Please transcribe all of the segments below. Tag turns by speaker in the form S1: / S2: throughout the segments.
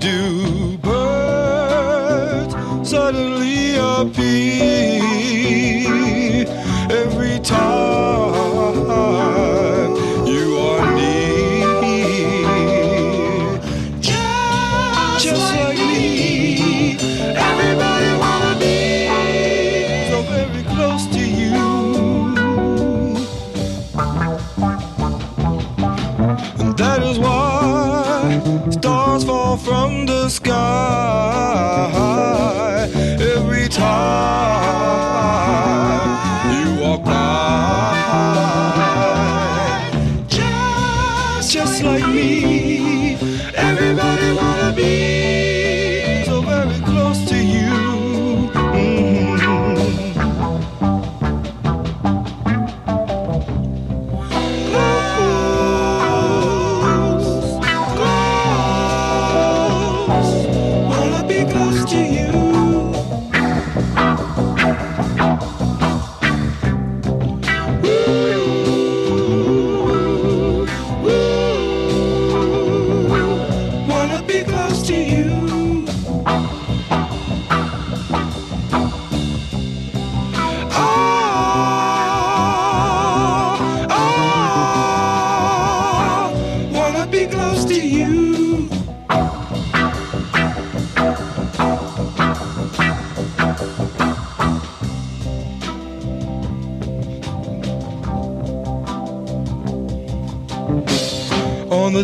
S1: do, birds suddenly appear every time.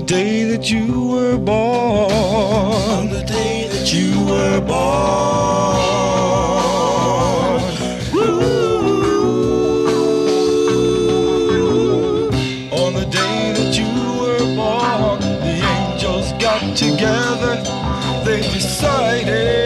S1: day that you were born. On the day that you were born. On the day that you were born, the angels got together. They decided.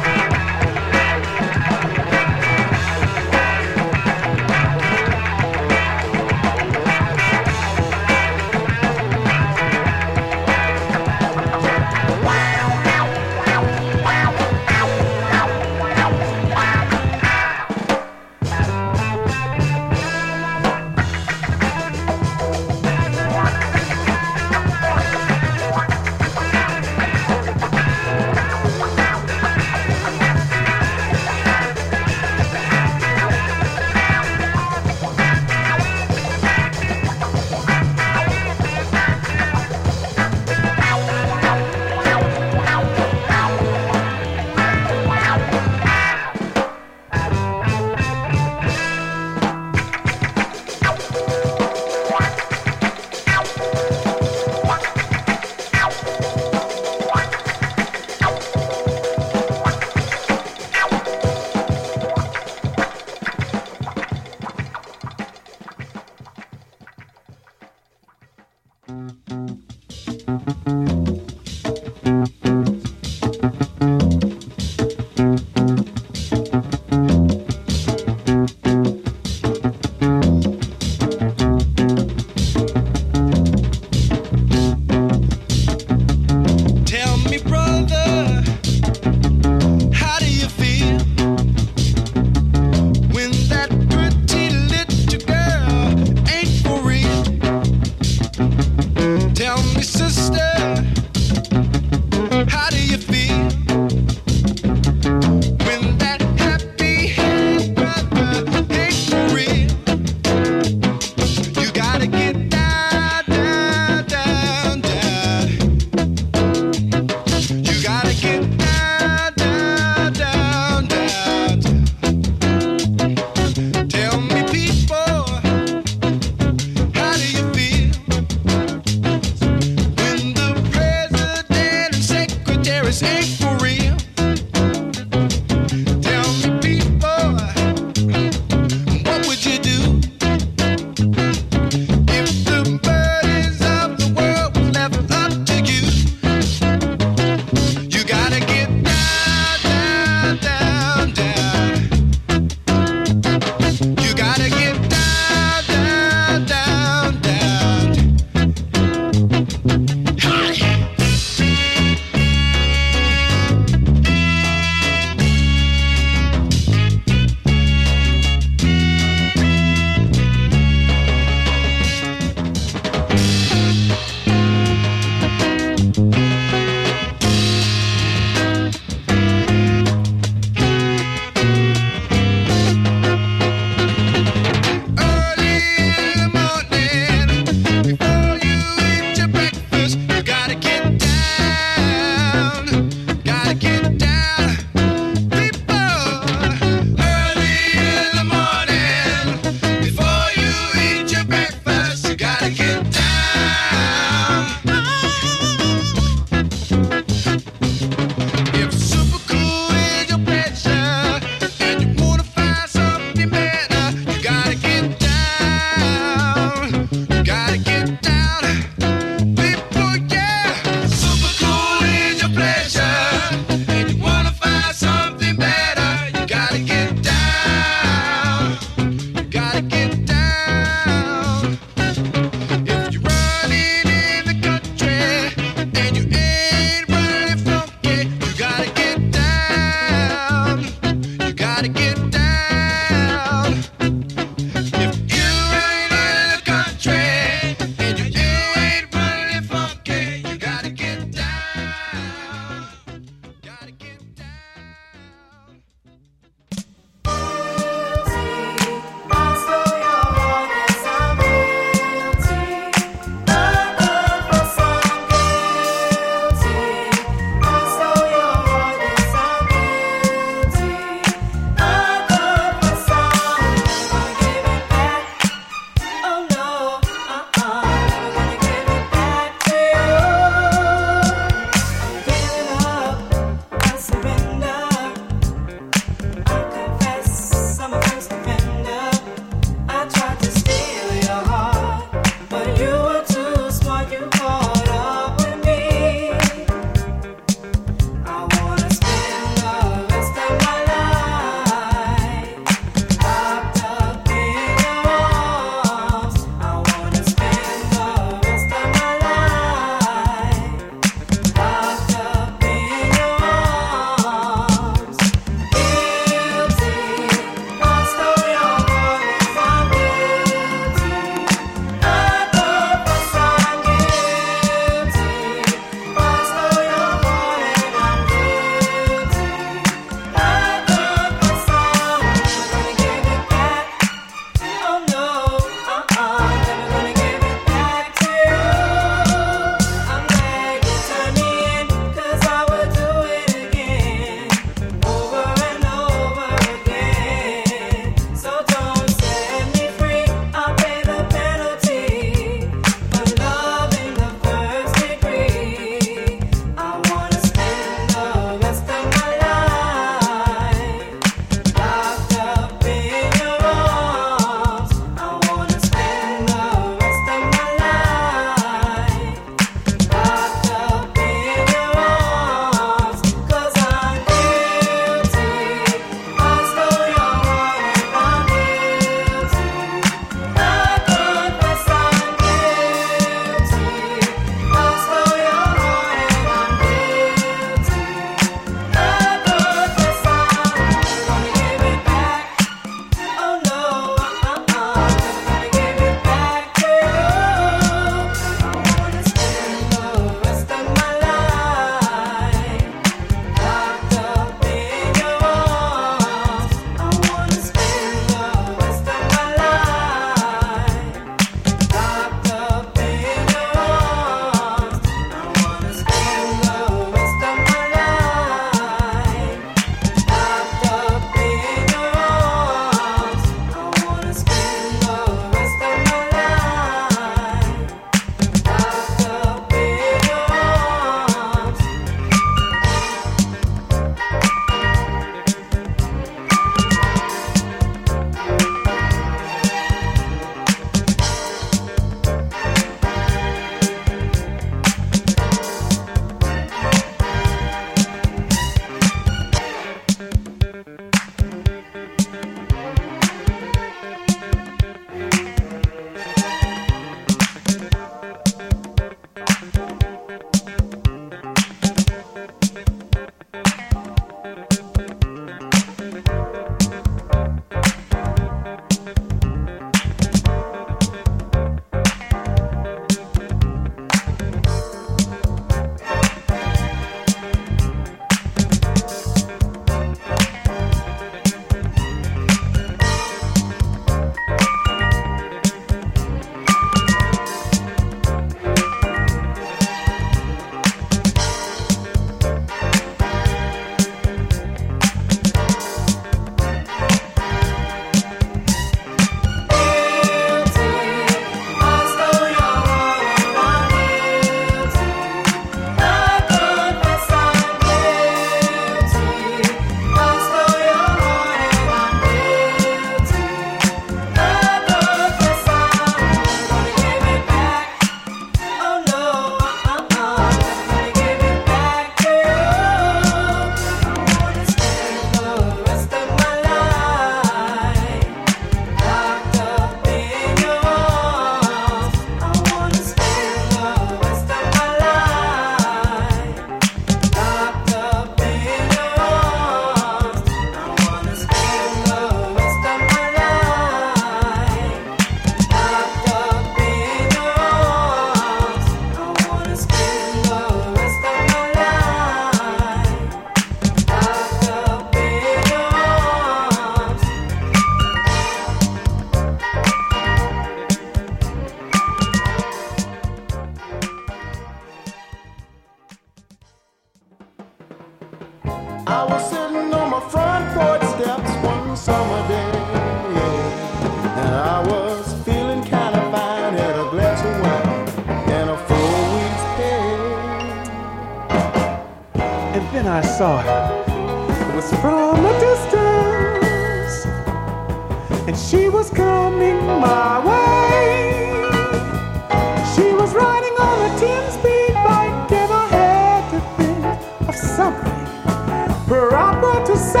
S2: brought me to say,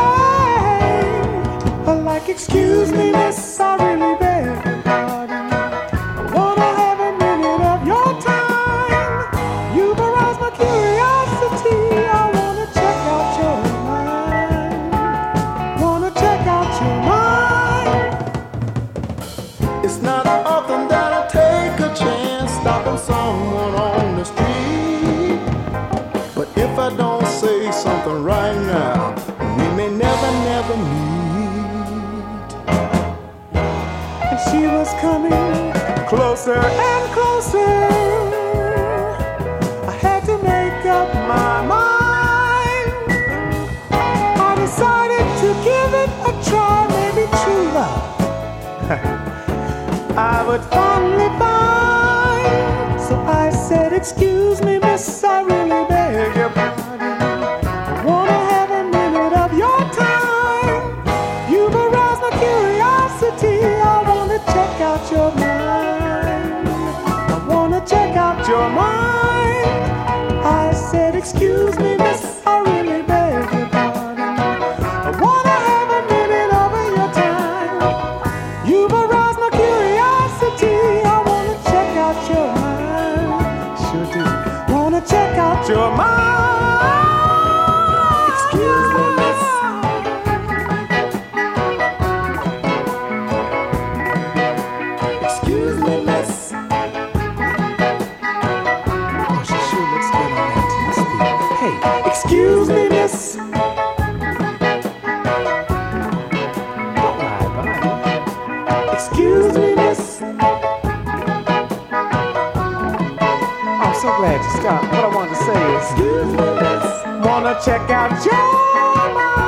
S2: like, excuse me, miss, I really. But finally found. So I said, Excuse me. so glad you stopped. What I wanted to say is, wanna check out your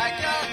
S3: I got